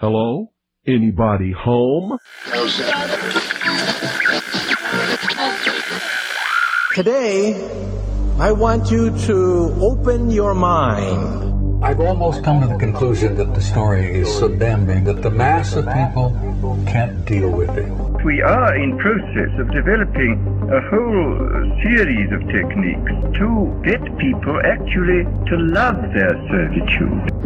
Hello? Anybody home? Today, I want you to open your mind. I've almost come to the conclusion that the story is so damning that the mass of people can't deal with it. We are in process of developing a whole series of techniques to get people actually to love their servitude.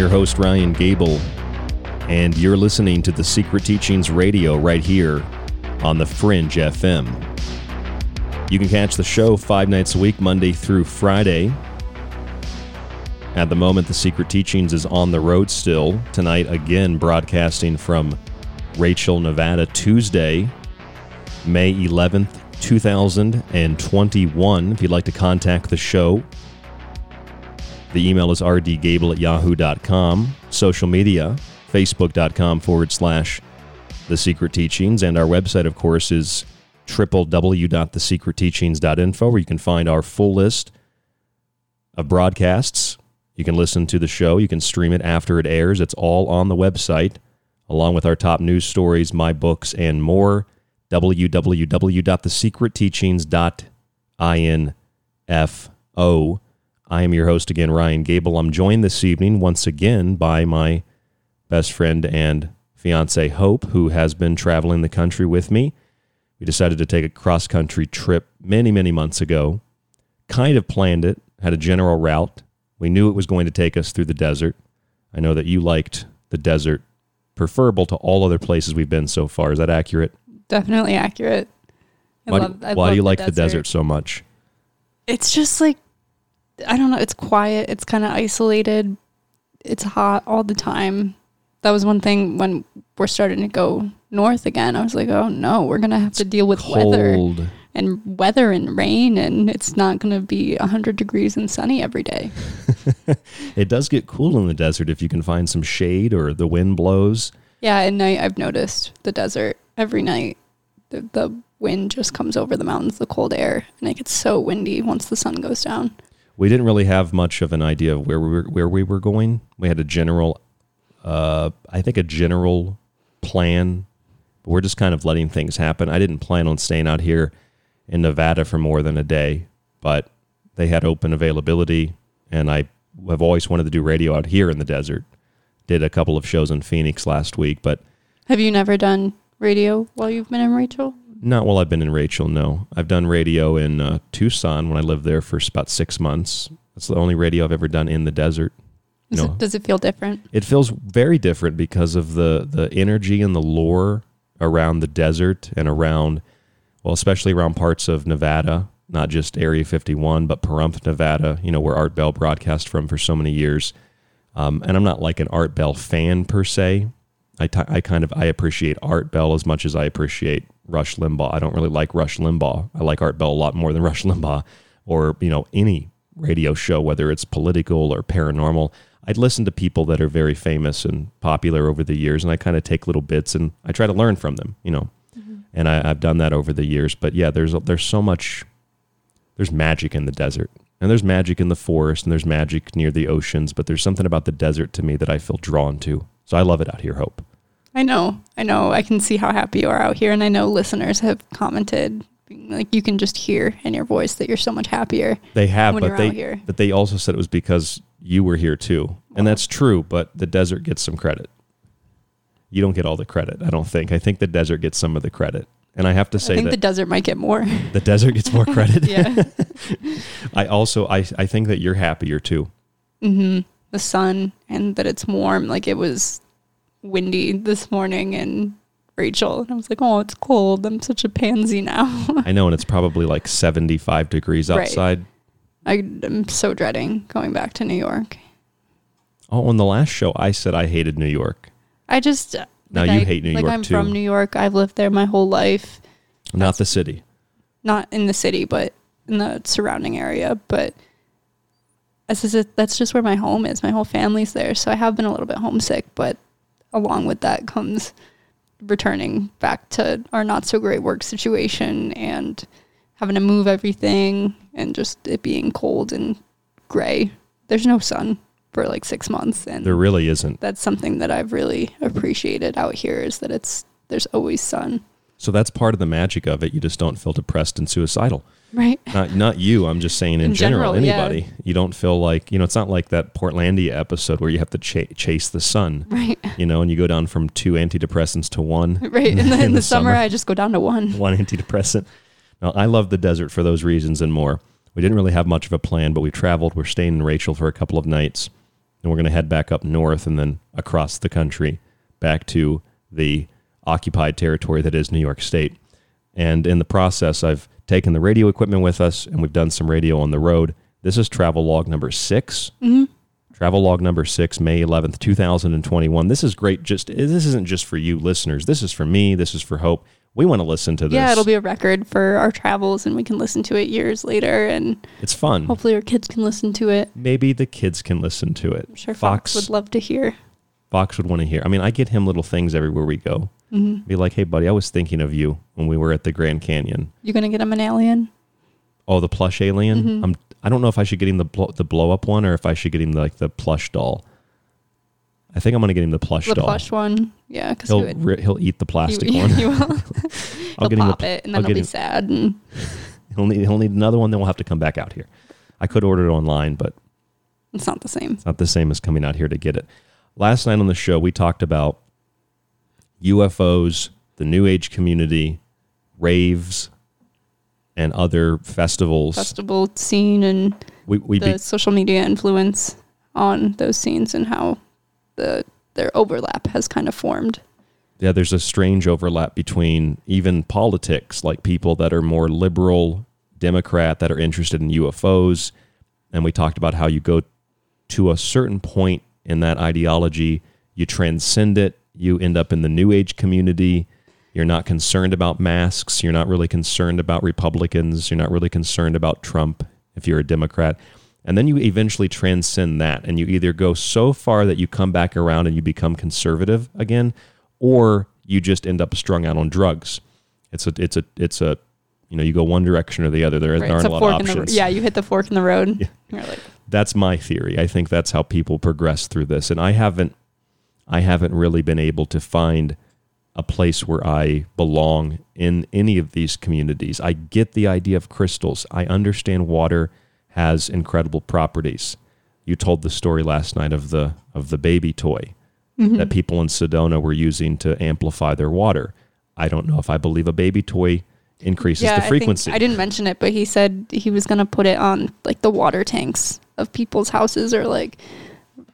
Your host, Ryan Gable, and you're listening to the Secret Teachings Radio right here on the Fringe FM. You can catch the show five nights a week, Monday through Friday. At the moment, the Secret Teachings is on the road still. Tonight, again, broadcasting from Rachel, Nevada, Tuesday, May 11th, 2021. If you'd like to contact the show, the email is rdgable at yahoo.com. Social media, facebook.com forward slash the secret teachings. And our website, of course, is www.thesecretteachings.info, where you can find our full list of broadcasts. You can listen to the show. You can stream it after it airs. It's all on the website, along with our top news stories, my books, and more. www.thesecretteachings.info. I am your host again, Ryan Gable. I'm joined this evening once again by my best friend and fiance, Hope, who has been traveling the country with me. We decided to take a cross country trip many, many months ago. Kind of planned it, had a general route. We knew it was going to take us through the desert. I know that you liked the desert, preferable to all other places we've been so far. Is that accurate? Definitely accurate. I why love, I why love do you the like the desert so much? It's just like I don't know. It's quiet. It's kind of isolated. It's hot all the time. That was one thing when we're starting to go north again. I was like, oh no, we're gonna have to deal with weather and weather and rain, and it's not gonna be hundred degrees and sunny every day. It does get cool in the desert if you can find some shade or the wind blows. Yeah, at night I've noticed the desert every night. The, the wind just comes over the mountains, the cold air, and it gets so windy once the sun goes down. We didn't really have much of an idea of where we were where we were going. We had a general, uh, I think a general plan, but we're just kind of letting things happen. I didn't plan on staying out here in Nevada for more than a day, but they had open availability, and I have always wanted to do radio out here in the desert. Did a couple of shows in Phoenix last week, but Have you never done radio while you've been in Rachel? Not while I've been in Rachel, no. I've done radio in uh, Tucson when I lived there for about six months. That's the only radio I've ever done in the desert. Know, it, does it feel different? it feels very different because of the the energy and the lore around the desert and around, well, especially around parts of Nevada, not just Area 51, but Pahrump, Nevada. You know where Art Bell broadcast from for so many years. Um, and I'm not like an Art Bell fan per se. I, I kind of I appreciate Art Bell as much as I appreciate Rush Limbaugh. I don't really like Rush Limbaugh. I like Art Bell a lot more than Rush Limbaugh, or you know any radio show, whether it's political or paranormal. I'd listen to people that are very famous and popular over the years, and I kind of take little bits and I try to learn from them. You know, mm-hmm. and I, I've done that over the years. But yeah, there's there's so much there's magic in the desert and there's magic in the forest and there's magic near the oceans but there's something about the desert to me that i feel drawn to so i love it out here hope I know, I know. I can see how happy you are out here, and I know listeners have commented, like you can just hear in your voice that you're so much happier. they have when but you're they out here. but they also said it was because you were here too and that's true but the desert gets some credit you don't get all the credit i don't think i think the desert gets some of the credit and i have to say I think the desert might get more. the desert gets more credit yeah. i also I, I think that you're happier too hmm The sun and that it's warm. Like it was windy this morning and Rachel, and I was like, oh, it's cold. I'm such a pansy now. i know and it's probably like 75 degrees Right. outside I, am so dreading going back to New York. oh on the last show i said i hated new york I just uh, Now like you I- hate New like York I'm too. from New York. I've lived there my whole life. not the city Not in the city, but in the surrounding area. But as I said, that's just where my home is. My whole family's there, so I have been a little bit homesick. But along with that comes returning back to our not so great work situation and having to move everything and just it being cold and gray. There's no sun for like six months, and there really isn't that's something that I've really appreciated out here is that it's there's always sun. So that's part of the magic of it. You just don't feel depressed and suicidal. Right. Not not you. I'm just saying in, In general, general, yeah. anybody. You don't feel like you know. It's not like that Portlandia episode where you have to cha- chase the sun. Right. You know, and you go down from two antidepressants to one. Right. In the, in the summer, I just go down to one. one antidepressant. Now, I love the desert for those reasons and more. We didn't really have much of a plan, but we traveled. We're staying in Rachel for a couple of nights, and we're going to head back up north and then across the country back to the occupied territory that is New York State. And in the process, I've taken the radio equipment with us, and we've done some radio on the road. This is travel log number 6 Mhm. Travel log number six, May 11th, 2021. This is great. Just this isn't just for you listeners. This is for me. This is for Hope. We want to listen to this. Yeah, it'll be a record for our travels, and we can listen to it years later, and It's fun. hopefully our kids can listen to it. Maybe the kids can listen to it. I'm sure Fox, would love to hear. Fox would want to hear. I mean, I get him little things everywhere we go. Mhm. Be like, hey, buddy, I was thinking of you when we were at the Grand Canyon. You're gonna get him an alien? Oh, the plush alien. Mhm. I'm. I don't know if I should get him the blow, the blow up one or if I should get him like the plush doll. I think I'm gonna get him the plush the doll. plush one. Yeah, because He'll he would. ri- he'll eat the plastic he, one. he will. I'll he'll get him the pop pl- it, and I'll then he'll be him- sad. And He'll need he'll need another one. Then we'll have to come back out here. I could order it online, but it's not the same. It's not the same as coming out here to get it. Last night on the show, we talked about UFOs, the New Age community, raves, and other festivals. Festival scene and We- we the be- social media influence on those scenes and how the their overlap has kind of formed. yeah, there's a strange overlap between even politics, like people that are more liberal, Democrat, that are interested in UFOs. And we talked about how you go to a certain point in that ideology, you transcend it, you end up in the New Age community. You're not concerned about masks. You're not really concerned about Republicans. You're not really concerned about Trump if you're a Democrat. And then you eventually transcend that and you either go so far that you come back around and you become conservative again, or you just end up strung out on drugs. It's a it's a it's a you know, you go one direction or the other. There Right, aren't a a lot of in the options. yeah. You hit the fork in the road. You're like, That's my theory. I think that's how people progress through this. And I haven't I haven't really been able to find a place where I belong in any of these communities. I get the idea of crystals. I understand water has incredible properties. You told the story last night of the of the baby toy Mhm. that people in Sedona were using to amplify their water. I don't know if I believe a baby toy increases yeah, the I think- frequency. I, didn't mention it, but he said he was gonna put it on like the water tanks of people's houses or like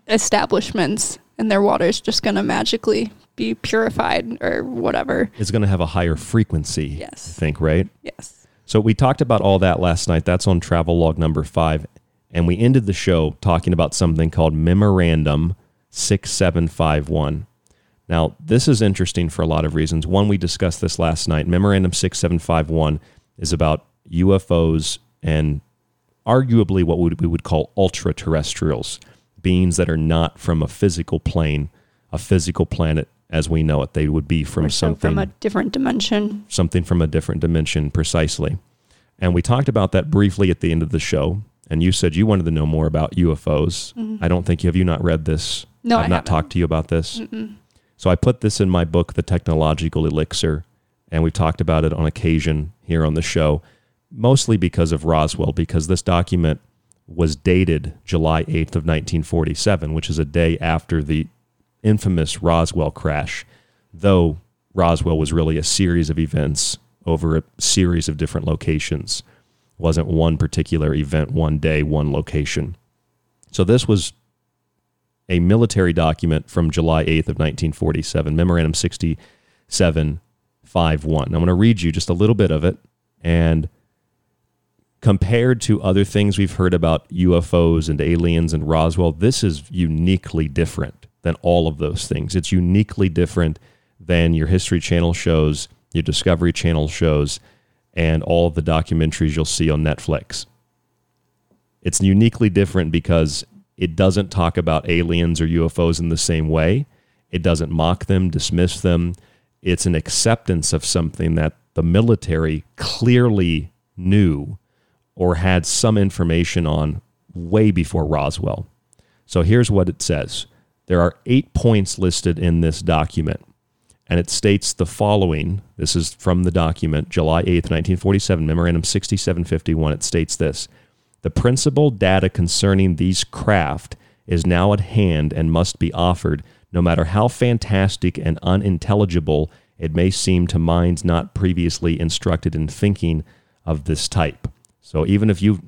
establishments, and their water is just gonna magically be purified or whatever. is going to have a higher frequency. Yes. I think, right? Yes. So we talked about all that last night. That's on travel log number five. And we ended the show talking about something called Memorandum 6751. Now, this is interesting for a lot of reasons. One, we discussed this last night. Memorandum 6751 is about UFOs and arguably what we would call ultra terrestrials, beings that are not from a physical plane, a physical planet as we know it. They would be from so something from a different dimension. something from a different dimension precisely. And we talked about that briefly at the end of the show. And you said you wanted to know more about UFOs. Mhm. I don't think have you not read this. No, I've I not haven't. talked to you about this. Mm-mm. So I put this in my book, The Technological Elixir, and we've talked about it on occasion here on the show, mostly because of Roswell, because this document was dated July 8th of 1947, which is a day after the infamous Roswell crash, though Roswell was really a series of events over a series of different locations. It wasn't one particular event, one day, one location. So this was a military document from July 8th of 1947, Memorandum 6751. I'm going to read you just a little bit of it and compared to other things we've heard about UFOs and aliens and Roswell, this is uniquely different than all of those things. It's uniquely different than your History Channel shows, your Discovery Channel shows, and all of the documentaries you'll see on Netflix. It's uniquely different because it doesn't talk about aliens or UFOs in the same way. It doesn't mock them, dismiss them. It's an acceptance of something that the military clearly knew or had some information on way before Roswell. So here's what it says there are eight points listed in this document, and it states the following. This is from the document, July 8th, 1947, Memorandum 6751. It states this The principal data concerning these craft is now at hand and must be offered, no matter how fantastic and unintelligible it may seem to minds not previously instructed in thinking of this type. So even if you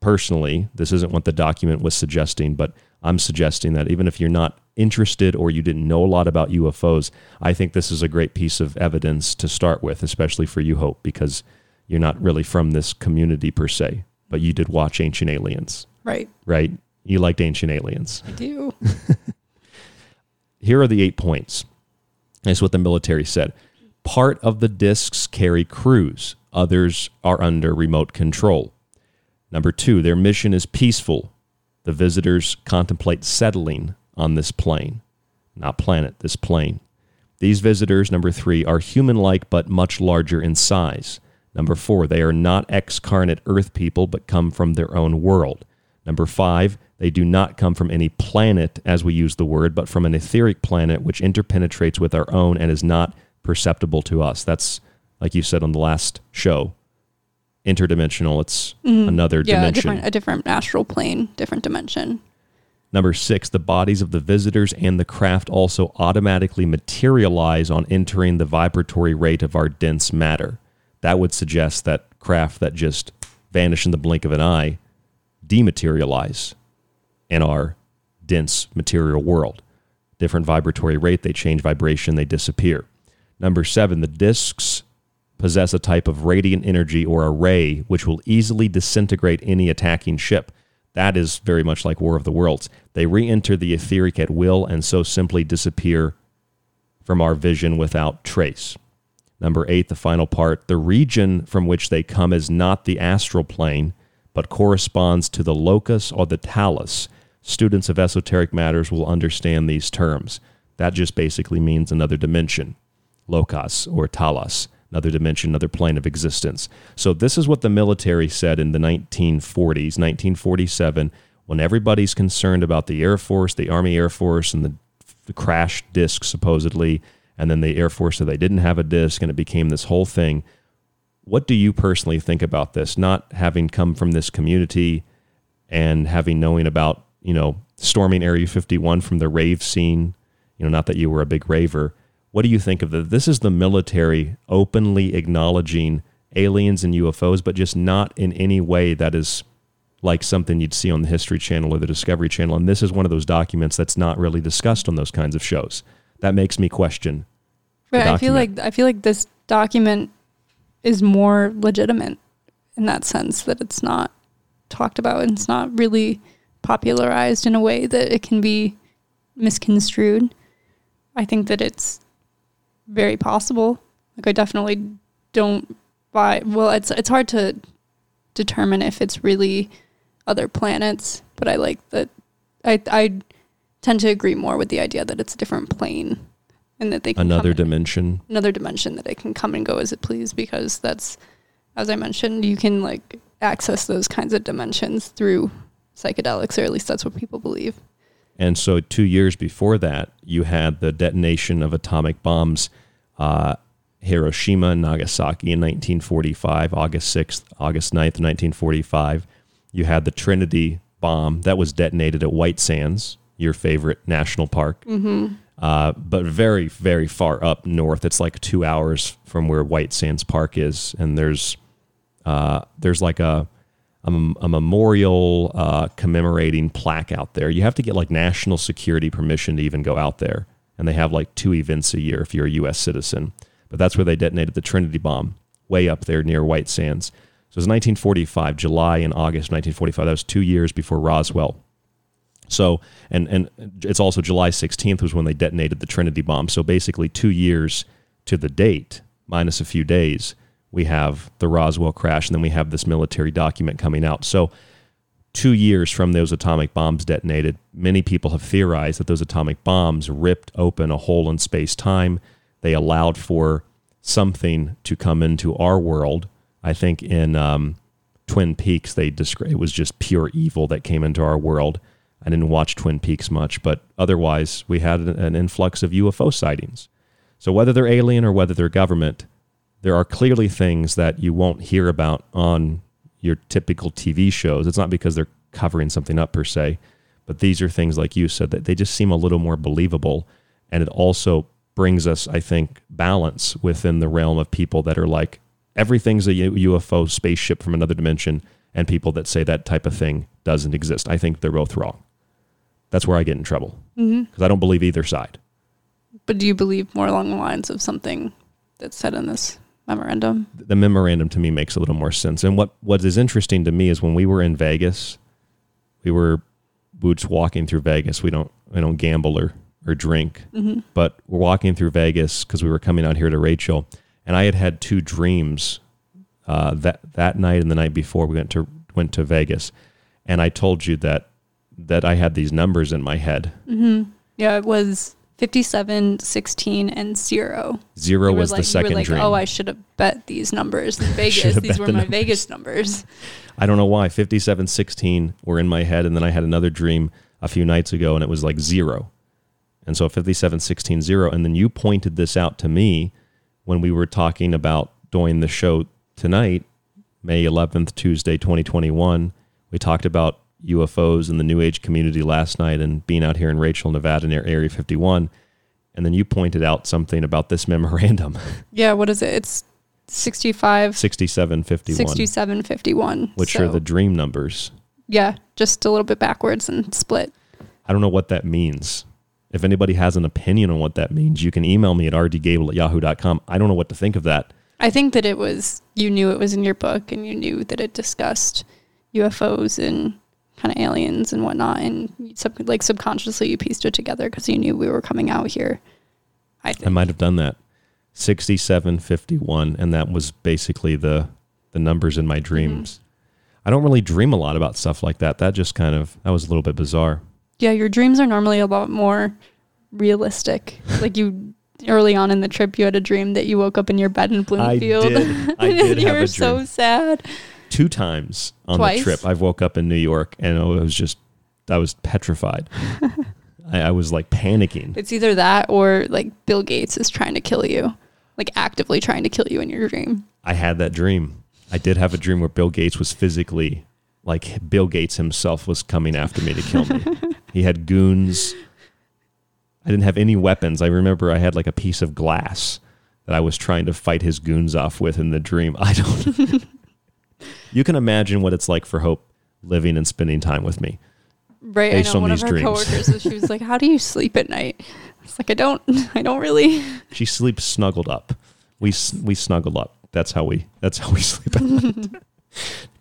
personally, this isn't what the document was suggesting, but I'm suggesting that even if you're not interested or you didn't know a lot about UFOs, I think this is a great piece of evidence to start with, especially for you, Hope, because you're not really from this community per se, but you did watch Ancient Aliens, Right. right? You liked Ancient Aliens. I do. Here are the eight points. That's what the military said. Part of the discs carry crews, others are under remote control. Number two, their mission is peaceful. The visitors contemplate settling on this plane, not planet, this plane. These visitors, number three, are human like but much larger in size. Number four, they are not excarnate earth people, but come from their own world. Number five, they do not come from any planet, as we use the word, but from an etheric planet which interpenetrates with our own and is not perceptible to us. That's, like you said on the last show, interdimensional. It's Mhm. another yeah, a dimension. different, a different astral plane, different dimension. Number six, the bodies of the visitors and the craft also automatically materialize on entering the vibratory rate of our dense matter. That would suggest that craft that just vanish in the blink of an eye dematerialize in our dense material world. Different vibratory rate, they change vibration, they disappear. Number seven, the disks possess a type of radiant energy or a ray which will easily disintegrate any attacking ship. That is very much like War of the Worlds. They re enter the etheric at will and so simply disappear from our vision without trace. Number eight, the final part the region from which they come is not the astral plane, but corresponds to the lokas or the talas. Students of esoteric matters will understand these terms. That just basically means another dimension, lokas or talas, another dimension, another plane of existence. So, this is what the military said in the 1940s, 1947, when everybody's concerned about the Air Force, the Army Air Force, and the, the crash disk supposedly, and then the Air Force said they didn't have a disk, and it became this whole thing. What do you personally think about this? Not having come from this community and having knowing about, you know, storming Area 51 from the rave scene, you know, not that you were a big raver. What do you think of that? This is the military openly acknowledging aliens and UFOs, but just not in any way that is like something you'd see on the History Channel or the Discovery Channel. And this is one of those documents that's not really discussed on those kinds of shows. That makes me question. But I feel like I feel like this document is more legitimate in that sense that it's not talked about and it's not really popularized in a way that it can be misconstrued. I think that it's very possible. Like I definitely don't buy well it's it's hard to determine if it's really other planets, but I like that I I tend to agree more with the idea that it's a different plane and that they can Another in- dimension. another dimension that it can come and go as it please because that's as I mentioned, you can like access those kinds of dimensions through psychedelics, or at least that's what people believe. And so, two years before that, you had the detonation of atomic bombs, uh, Hiroshima and Nagasaki in 1945, August 6th, August 9th, 1945. You had the Trinity bomb that was detonated at White Sands, your favorite national park, Mhm. uh, but very, very far up north. It's like two hours from where White Sands Park is, and there's uh, there's like a a, a memorial uh, commemorating plaque out there. You have to get like national security permission to even go out there, and they have like two events a year if you're a U.S. citizen. But that's where they detonated the Trinity bomb, way up there near White Sands. So it was 1945, July and August 1945. That was two years before Roswell. So, and and it's also July 16th was when they detonated the Trinity bomb. So basically, two years to the date, minus a few days, we have the Roswell crash, and then we have this military document coming out. So, two years from those atomic bombs detonated, many people have theorized that those atomic bombs ripped open a hole in space time. They allowed for something to come into our world. I think in um, Twin Peaks, they describe it was just pure evil that came into our world. I didn't watch Twin Peaks much, but otherwise, we had an, an influx of UFO sightings. So, whether they're alien or whether they're government, there are clearly things that you won't hear about on your typical TV shows. It's not because they're covering something up per se, but these are things like you said that they just seem a little more believable. And it also brings us, I think, balance within the realm of people that are like, everything's a UFO spaceship from another dimension, and people that say that type of thing doesn't exist. I think they're both wrong. That's where I get in trouble because Mhm. I don't believe either side. But do you believe more along the lines of something that's said in this memorandum? the memorandum to me makes a little more sense. And what what is interesting to me is when we were in Vegas, we were boots walking through Vegas. We don't we don't gamble or or drink, Mhm. but we're walking through Vegas because we were coming out here to Rachel, and I had had two dreams uh, that that night and the night before we went to went to Vegas, and I told you that that I had these numbers in my head. hmm Yeah, it was 57, 16, and zero. Zero was the like- second like, dream. oh, I should have bet these numbers in Vegas. These were the my numbers. Vegas numbers. I don't know why. 57, 16 were in my head, and then I had another dream a few nights ago, and it was like zero. And so 57, 16, zero. And then you pointed this out to me when we were talking about doing the show tonight, May 11th, Tuesday, 2021. We talked about UFOs in the New Age community last night and being out here in Rachel, Nevada, near Area 51. And then you pointed out something about this memorandum, Yeah, what is it? It's 65, 6751, 67, 51. which So, are the dream numbers. Yeah, just a little bit backwards and split. I don't know what that means. If anybody has an opinion on what that means, you can email me at rdgable at yahoo.com. I don't know what to think of that. I think that it was, you knew it was in your book and you knew that it discussed UFOs and kind of aliens and whatnot. And sub, like subconsciously you pieced it together because you knew we were coming out here. I think. I might have done that. 6751 and that was basically the the numbers in my mm-hmm. dreams. I don't really dream a lot about stuff like that. That just kind of that was a little bit bizarre. Yeah, your dreams are normally a lot more realistic. like you early on in the trip, you had a dream that you woke up in your bed in Bloomfield. did. I did you were so sad. Two times on Twice? the trip, I've woke up in New York and I was just I was petrified. I, I was like panicking. It's either that or like Bill Gates is trying to kill you, like actively trying to kill you in your dream. I had that dream. I did have a dream where Bill Gates was physically, like Bill Gates himself was coming after me to kill me. he had goons. I didn't have any weapons. I remember I had like a piece of glass that I was trying to fight his goons off with in the dream. I don't. You can imagine what it's like for Hope living and spending time with me. Right. Based I know on one of her dreams. coworkers, she was like, "How do you sleep at night?" It's like I don't, I don't really. She sleeps snuggled up. We we snuggle up. That's how we that's how we sleep at night.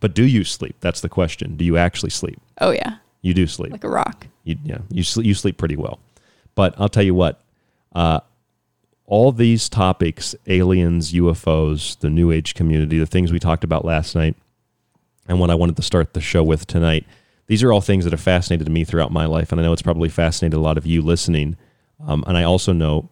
but do you sleep? That's the question. Do you actually sleep? Oh yeah, You do sleep. like a rock. You, yeah, you sleep, you sleep pretty well. But I'll tell you what, uh, all these topics aliens, UFOs, the New Age community, the things we talked about last night, and what I wanted to start the show with tonight, these are all things that have fascinated me throughout my life. And I know it's probably fascinated a lot of you listening. Um, and I also know,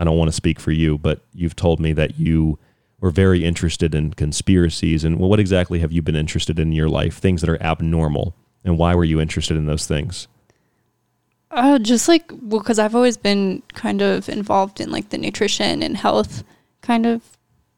I don't want to speak for you, but you've told me that you were very interested in conspiracies. And what exactly have you been interested in in your life? Things that are abnormal. And why were you interested in those things? Uh, just like well, because I've always been kind of involved in like the nutrition and health kind of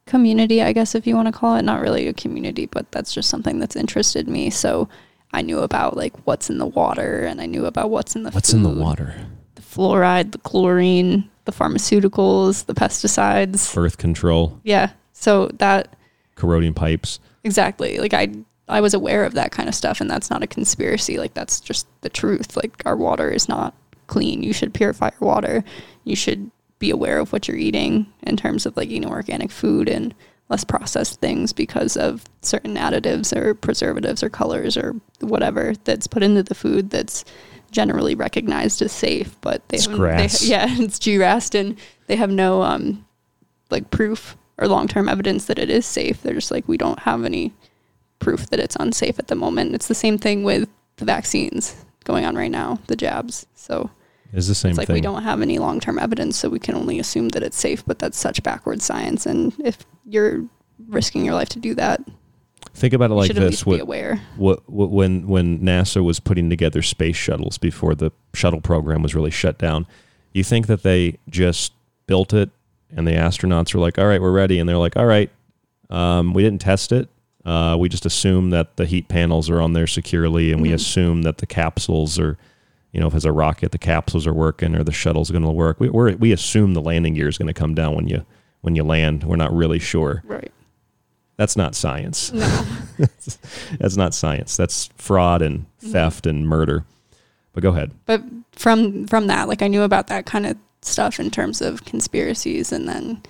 community, I guess if you want to call it. Not really a community, but that's just something that's interested me. So I knew about like what's in the water, and I knew about what's in the What's in the water? the fluoride, the chlorine, the pharmaceuticals, the pesticides. Birth control, Yeah. So that corroding pipes. exactly like I I was aware of that kind of stuff, and that's not a conspiracy. Like that's just the truth. Like our water is not clean. You should purify your water. You should be aware of what you're eating in terms of like eating organic food and less processed things because of certain additives or preservatives or colors or whatever that's put into the food that's generally recognized as safe, but they It's haven't- grass. They, yeah, it's GRASed and they have no um like proof or long term evidence that it is safe. They're just like we don't have any proof that it's unsafe at the moment. It's the same thing with the vaccines going on right now, the jabs. So Is the same it's like thing. we don't have any long term evidence, so we can only assume that it's safe. But that's such backward science, and if you're risking your life to do that, Think about it like this: what, aware. what, what, when when NASA was putting together space shuttles before the shuttle program was really shut down, you think that they just built it and the astronauts were like, "All right, we're ready," and they're like, "All right, um, we didn't test it. Uh, we just assume that the heat panels are on there securely, and we Mhm. assume that the capsules are." You know, if it's a rocket, the capsules are working, or the shuttle's going to work. We we're, we assume the landing gear is going to come down when you when you land. We're not really sure. Right. That's not science. No. that's, not science. That's fraud and Mm-hmm. theft and murder. But go ahead. But from from that, like I knew about that kind of stuff in terms of conspiracies, and then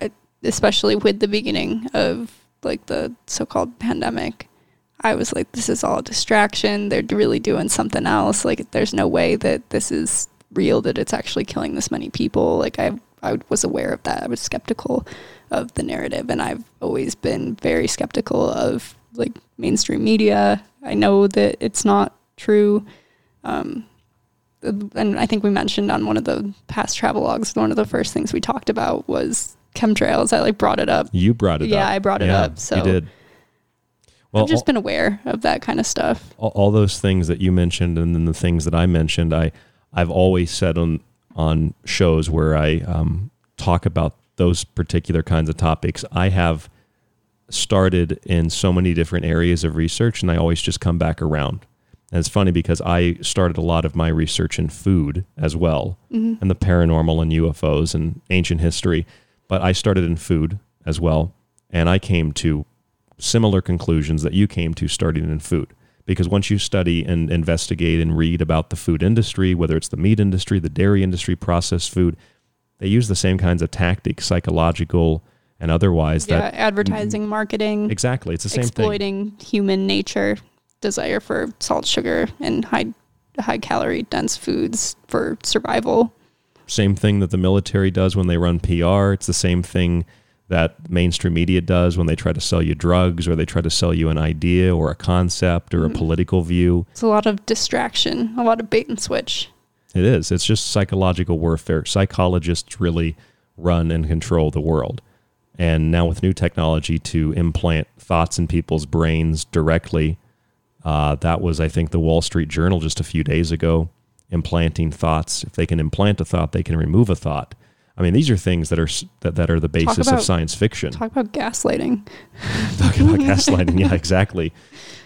I, especially with the beginning of like the so-called pandemic, I was like, this is all a distraction. They're really doing something else. Like, there's no way that this is real. That it's actually killing this many people. Like, I I was aware of that. I was skeptical of the narrative, and I've always been very skeptical of like mainstream media. I know that it's not true. Um, and I think we mentioned on one of the past travel logs, one of the first things we talked about was chemtrails. I like brought it up. You brought it yeah, up. Yeah, I brought it Yeah, up. So you did. Well, I've just been aware of that kind of stuff. all, all those things that you mentioned and then the things that I mentioned, I I've always said on on shows where I um, talk about those particular kinds of topics. I have started in so many different areas of research, and I always just come back around. And it's funny because I started a lot of my research in food as well, Mhm. and the paranormal and UFOs and ancient history. But I started in food as well, and I came to similar conclusions that you came to starting in food. Because once you study and investigate and read about the food industry, whether it's the meat industry, the dairy industry, processed food, they use the same kinds of tactics, psychological and otherwise. Yeah, that advertising, marketing. Exactly, it's the same thing. exploiting human nature, desire for salt, sugar, and high high calorie dense foods for survival. Same thing that the military does when they run PR. It's the same thing that mainstream media does when they try to sell you drugs or they try to sell you an idea or a concept or a Mhm. political view. It's a lot of distraction, a lot of bait and switch. It is. It's just psychological warfare. Psychologists really run and control the world. And now with new technology to implant thoughts in people's brains directly, uh, that was, I think, the Wall Street Journal just a few days ago, implanting thoughts. If they can implant a thought, they can remove a thought. I mean, these are things that are that, that are the basis about- of science fiction. Talk about gaslighting. talk about gaslighting, yeah, exactly.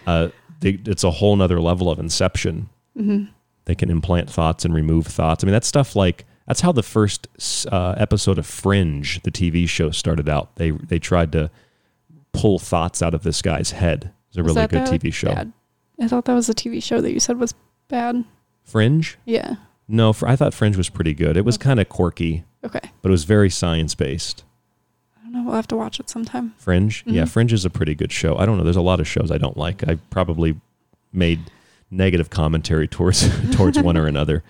Uh, they, it's a whole nother level of inception. Mhm. They can implant thoughts and remove thoughts. I mean, that's stuff like that's how the first uh, episode of Fringe, the TV show, started out. They they tried to pull thoughts out of this guy's head. It's a Was really good TV show. bad- I thought that was a TV show that you said was bad. Fringe? Yeah. No, fr- I thought Fringe was pretty good. It was kind of quirky, Okay. but it was very science based. I don't know. We'll have to watch it sometime. Fringe? Yeah, Mhm. Fringe is a pretty good show. I don't know. There's a lot of shows I don't like. I probably made negative commentary towards towards one or another.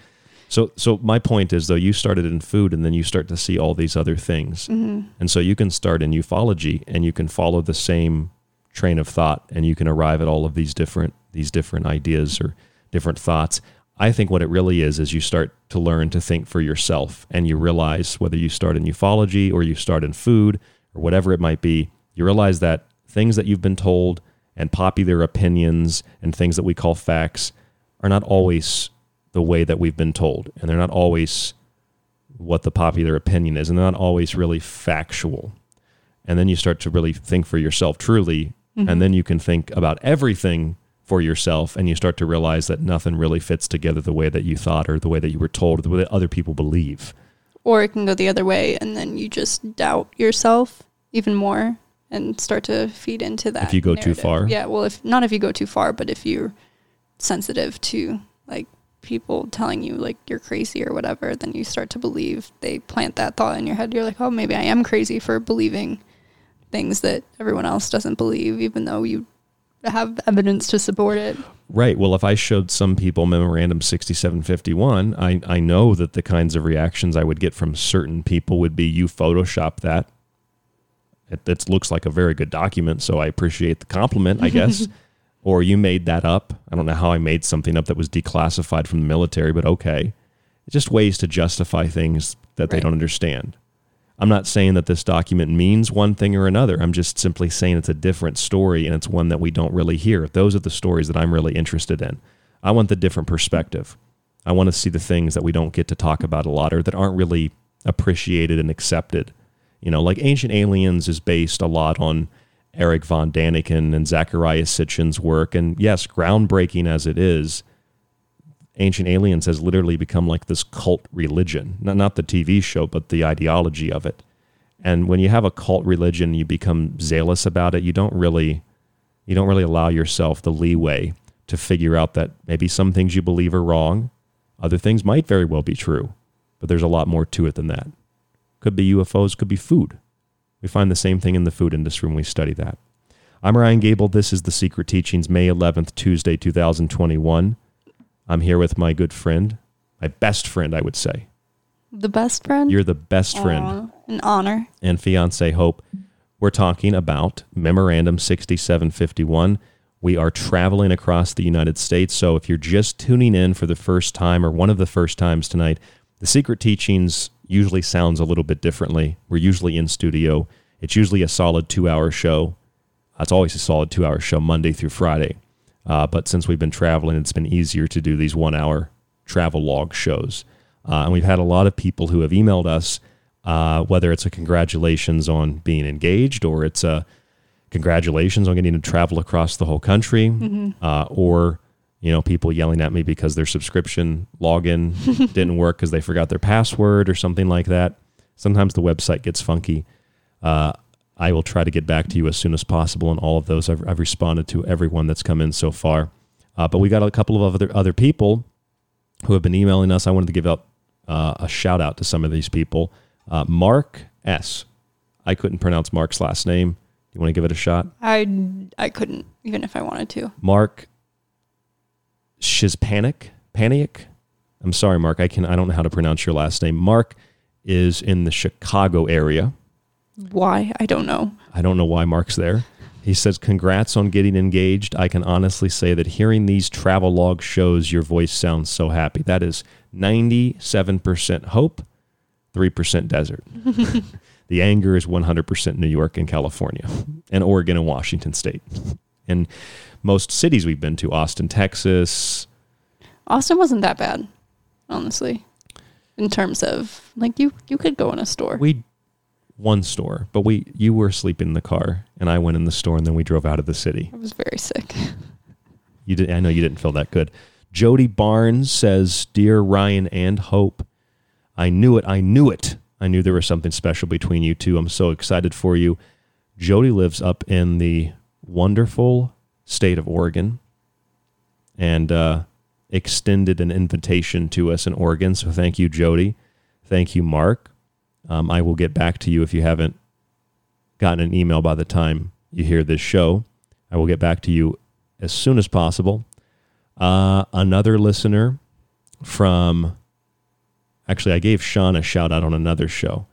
So so my point is though you started in food and then you start to see all these other things. Mhm. And so you can start in ufology and you can follow the same train of thought and you can arrive at all of these different these different ideas or different thoughts. I think what it really is is you start to learn to think for yourself and you realize whether you start in ufology or you start in food or whatever it might be, you realize that things that you've been told and popular opinions and things that we call facts are not always the way that we've been told and they're not always what the popular opinion is and they're not always really factual. And then you start to really think for yourself truly Mhm. and then you can think about everything for yourself and you start to realize that nothing really fits together the way that you thought or the way that you were told or the way that other people believe. Or it can go the other way, and then you just doubt yourself even more and start to feed into that. If you go too far? Yeah. Well, if not, if you go too far, but if you're sensitive to like people telling you like you're crazy or whatever, then you start to believe they plant that thought in your head. You're like, oh, maybe I am crazy for believing things that everyone else doesn't believe, even though you have evidence to support it. Right. Well, if I showed some people Memorandum 6751, I, I know that the kinds of reactions I would get from certain people would be you Photoshop that. It, it looks like a very good document, so I appreciate the compliment, I guess. or you made that up. I don't know how I made something up that was declassified from the military, but okay. It's just ways to justify things that they don't understand. I'm not saying that this document means one thing or another. I'm just simply saying it's a different story and it's one that we don't really hear. Those are the stories that I'm really interested in. I want the different perspective. I want to see the things that we don't get to talk about a lot or that aren't really appreciated and accepted. You know, like Ancient Aliens is based a lot on Erich von Daniken and Zecharia Sitchin's work. And yes, groundbreaking as it is, Ancient Aliens has literally become like this cult religion. Not, not the TV show, but the ideology of it. And when you have a cult religion, you become zealous about it. You don't really, you don't really allow yourself the leeway to figure out that maybe some things you believe are wrong, other things might very well be true, but there's a lot more to it than that. Could be UFOs, could be food. We find the same thing in the food industry when we study that. I'm Ryan Gable. This is The Secret Teachings, May 11th, Tuesday, 2021. I'm here with my good friend, my best friend, I would say. The best friend? You're the best friend an honor. and fiance Hope. We're talking about Memorandum 6751, We are traveling across the United States. So if you're just tuning in for the first time or one of the first times tonight, the Secret Teachings usually sounds a little bit differently. We're usually in studio. It's usually a solid two hour show. It's always a solid two hour show, Monday through Friday. Uh, but since we've been traveling, it's been easier to do these one hour travel log shows. Uh, and we've had a lot of people who have emailed us, uh, whether it's a congratulations on being engaged or it's a congratulations on getting to travel across the whole country, Mhm. uh, or you know people yelling at me because their subscription login didn't work because they forgot their password or something like that. Sometimes the website gets funky. I will try to get back to you as soon as possible on all of those. I've, I've responded to everyone that's come in so far, uh, but we got a couple of other other people who have been emailing us. I wanted to give out uh, a shout out to some of these people. Uh, Mark S. I couldn't pronounce Mark's last name. Do you want to give it a shot? I I couldn't even if I wanted to. Mark Shizpanic. Panic. I'm sorry, Mark. I can I don't know how to pronounce your last name. Mark is in the Chicago area. Why? I don't know. I don't know why Mark's there. He says, Congrats on getting engaged. I can honestly say that hearing these travel log shows your voice sounds so happy. That is 97% hope, 3% desert. the anger is 100% New York and California, and Oregon and Washington State. And most cities we've been to Austin, Texas. Austin wasn't that bad, honestly. In terms of like you you could go in a store. We one store, but we you were sleeping in the car, and I went in the store, and then we drove out of the city. I was very sick. You did. I know you didn't feel that good. Jody Barnes says, "Dear Ryan and Hope, I knew it. I knew it. I knew there was something special between you two. I'm so excited for you." Jody lives up in the wonderful state of Oregon, and uh, extended an invitation to us in Oregon. So thank you, Jody. Thank you, Mark. Um, I will get back to you if you haven't gotten an email by the time you hear this show. I will get back to you as soon as possible. Uh, another listener from, actually, I gave Sean a shout out on another show.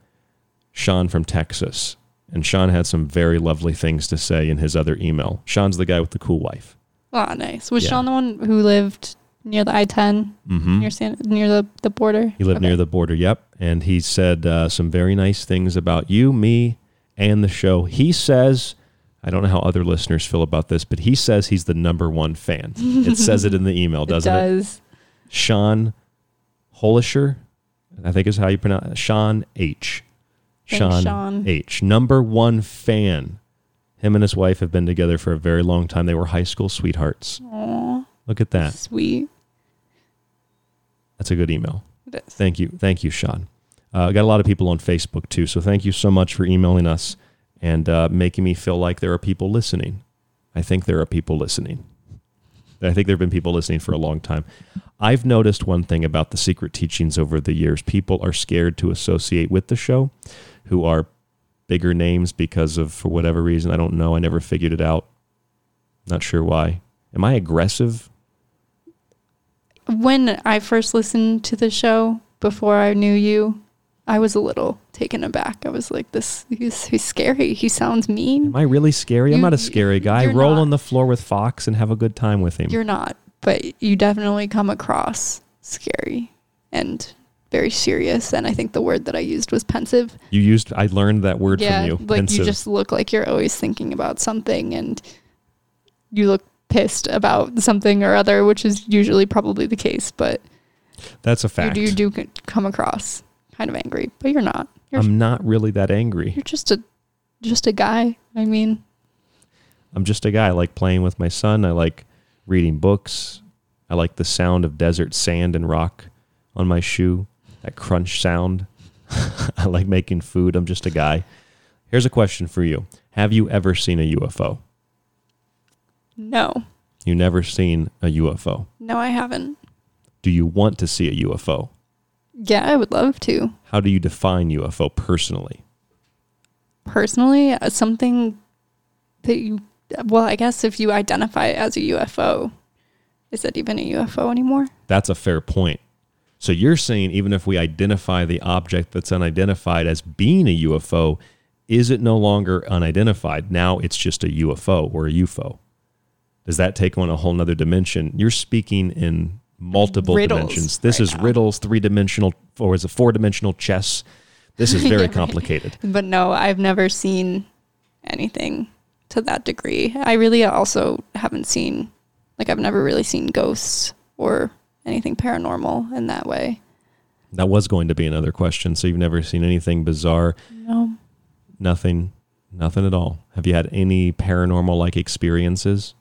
Sean from Texas. And Sean had some very lovely things to say in his other email. Sean's the guy with the cool wife. Oh, nice. Was Yeah. Sean the one who lived near the I 10 Mhm. near San, near the, the border? He lived near the border, yep. And he said uh, some very nice things about you, me, and the show. He says, I don't know how other listeners feel about this, but he says he's the number one fan. it says it in the email, doesn't it? does. Sean Holisher, I think is how you pronounce it. Sean H. Sean, Sean. H. Number one fan. Him and his wife have been together for a very long time. They were high school sweethearts. Aw, Look at that. sweet. That's a good email. It is. Thank you. Thank you, Sean. Uh, got a lot of people on Facebook too. So thank you so much for emailing us and uh, making me feel like there are people listening. I think there are people listening. I think there have been people listening for a long time. I've noticed one thing about the secret teachings over the years. People are scared to associate with the show who are bigger names because of, for whatever reason, I don't know. I never figured it out. Not sure why. Am I aggressive? When I first listened to the show before I knew you, I was a little taken aback. I was like, "This he's, he's scary. He sounds mean." Am I really scary? I'm not a scary guy. I roll not. on the floor with Fox and have a good time with him. You're not, but you definitely come across scary and very serious. And I think the word that I used was pensive. You used. I learned that word yeah, from you. like pensive. you just look like you're always thinking about something, and you look pissed about something or other, which is usually probably the case. But That's a you fact. do, you do come across kind of angry, but you're not. You're I'm not really that angry. you're just a just a guy. I mean, I'm just a guy. I like playing with my son. I like reading books. I like the sound of desert sand and rock on my shoe. That crunch sound. I like making food. I'm just a guy. Here's a question for you. Have you ever seen a UFO? No, You never seen a UFO. no, I haven't. Do you want to see a UFO? Yeah, I would love to. How do you define UFO personally? personally uh, something that you well i guess if you identify it as a ufo is it even a ufo anymore That's a fair point. So you're saying even if we identify the object that's unidentified as being a UFO, is it no longer unidentified? Now it's just a UFO or a UFO. Does that take on a whole nother dimension? You're speaking in multiple Riddles dimensions. This right is riddles, three dimensional, or is it four dimensional chess? This is very complicated. But no, I've never seen anything to that degree. I really also haven't seen, like, I've never really seen ghosts or anything paranormal in that way. That was going to be another question. So you've never seen anything bizarre? No. Nothing, nothing at all. Have you had any paranormal like experiences?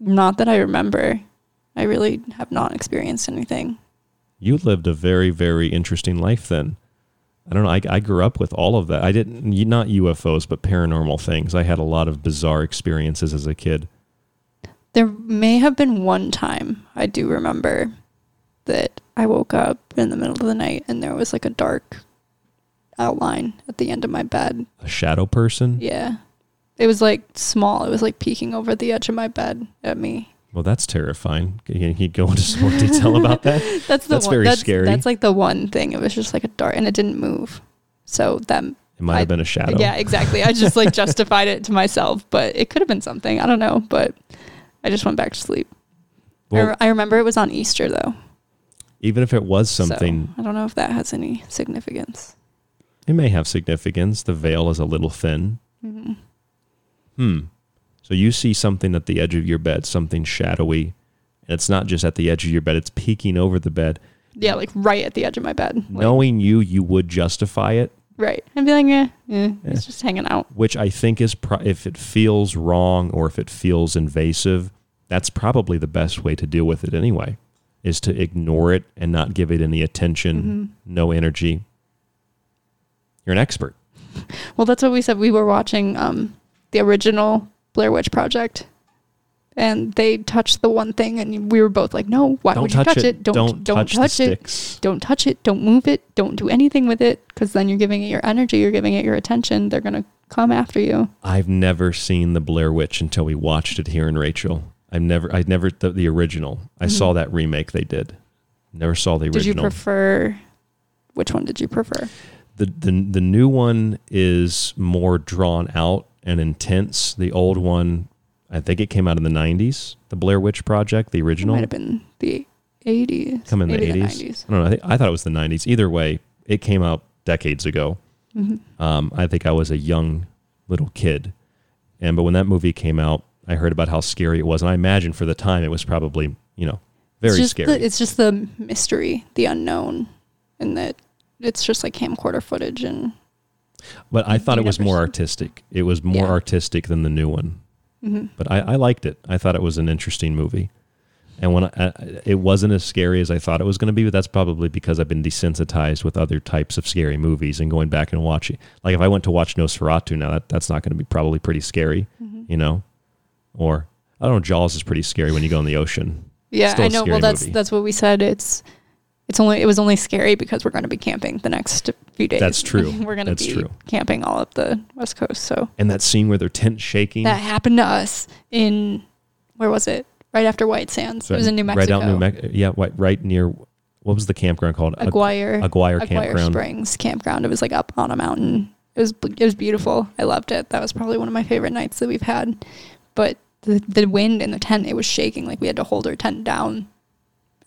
Not that I remember. I really have not experienced anything. You lived a very, very interesting life then. I don't know. I, I grew up with all of that. I didn't, not UFOs, but paranormal things. I had a lot of bizarre experiences as a kid. There may have been one time I do remember that I woke up in the middle of the night and there was like a dark outline at the end of my bed. A shadow person? Yeah. It was like small. It was like peeking over the edge of my bed at me. Well, that's terrifying. Can you- can go into some more detail about that? That's the that's one, very that's, scary. That's like the one thing. It was just like a dart, and it didn't move. So that it might have been a shadow. Yeah, exactly. I just like justified it to myself, but it could have been something. I don't know, but I just went back to sleep. I re- I, remember it was on Easter though. Even if it was so something, I don't know if that has any significance. it may have significance. The veil is a little thin. Mhm. Hmm. So you see something at the edge of your bed, something shadowy. And it's not just at the edge of your bed, it's peeking over the bed. Yeah, like right at the edge of my bed. Like, Knowing you, you would justify it, right. I'd be like, eh, eh, it's just hanging out. which I think is, pro- if it feels wrong or if it feels invasive, that's probably the best way to deal with it anyway, is to ignore it and not give it any attention, no energy. You're an expert. Well, that's what we said. We were watching um, the original Blair Witch Project, and they touched the one thing, and we were both like, "No, why Don't would you touch it. it? Don't Don't don't, touch touch, it. sticks." Don't touch it. Don't move it. Don't do anything with it, because then you're giving it your energy. You're giving it your attention. They're gonna come after you. I've never seen the Blair Witch until we watched it here in Rachel. I've never, I never the, the original. I Mhm. saw that remake they did. Never saw the original. Did you prefer? Which one did you prefer? the the the new one is more drawn out and intense. The old one, I think it came out in the '90s. The Blair Witch Project, the original, It might have been the 80s. come in the maybe '80s. 90s. I don't know. I, think, I thought it was the '90s. Either way, it came out decades ago. Mhm. Um, I think I was a young little kid, and but when that movie came out, I heard about how scary it was, and I imagine for the time it was probably you know very it's scary. The, it's just the mystery, the unknown, and that it's just like camcorder footage and But I thought it was more artistic. It was more Yeah. artistic than the new one. Mhm. But I, I liked it. I thought it was an interesting movie. And when I, I, it wasn't as scary as I thought it was going to be, but that's probably because I've been desensitized with other types of scary movies and going back and watching. Like if I went to watch Nosferatu now, that, that's not going to be probably pretty scary, Mhm. you know? Or I don't know, Jaws is pretty scary when you go in the ocean. yeah, I know. Well, that's movie. that's what we said. It's it's only it was only scary because we're going to be camping the next few days. That's true. we're going to be true. camping all up the west coast. So And that scene where their tent shaking. that happened to us in where was it? Right after White Sands. it was in New Mexico. Right out New Mexico. Yeah, right, near, what was the campground called? Ag- Aguirre, Aguirre campground. Springs campground. It was like up on a mountain. It was it was beautiful. I loved it. That was probably one of my favorite nights that we've had. But the the wind in the tent, it was shaking. Like we had to hold our tent down,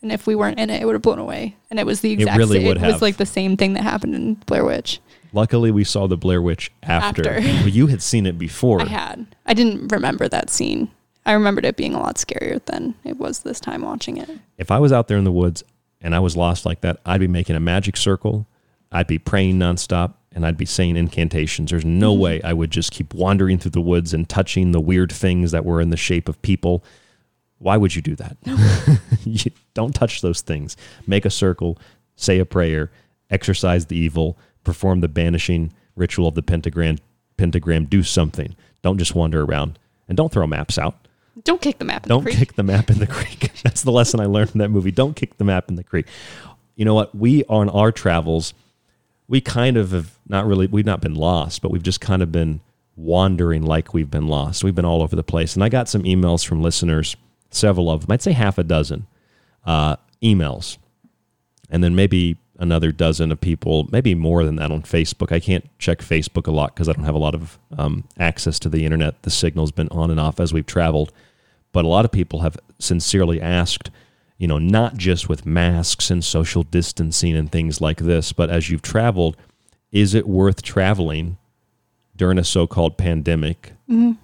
and if we weren't in it, it would have blown away. And it was the exact. It really same, would it was like the same thing that happened in Blair Witch. Luckily, we saw the Blair Witch after. After. Well, you had seen it before. I had. I didn't remember that scene. I remembered it being a lot scarier than it was this time watching it. If I was out there in the woods and I was lost like that, I'd be making a magic circle. I'd be praying nonstop and I'd be saying incantations. There's no Mhm. way I would just keep wandering through the woods and touching the weird things that were in the shape of people. Why would you do that? you don't touch those things. Make a circle, say a prayer, exorcise the evil, perform the banishing ritual of the pentagram, pentagram, do something. Don't just wander around and don't throw maps out. Don't kick the map. In Don't the creek. kick the map in the creek. That's the lesson I learned from that movie. Don't kick the map in the creek. You know what? We on our travels, we kind of have not really we've not been lost, but we've just kind of been wandering like we've been lost. We've been all over the place. And I got some emails from listeners, several of them, I'd say half a dozen uh, emails. And then maybe another dozen of people, maybe more than that on Facebook. I can't check Facebook a lot because I don't have a lot of um, access to the internet. The signal's been on and off as we've traveled. but a lot of people have sincerely asked, you know, not just with masks and social distancing and things like this, but as you've traveled, is it worth traveling during a so-called pandemic? Mhm.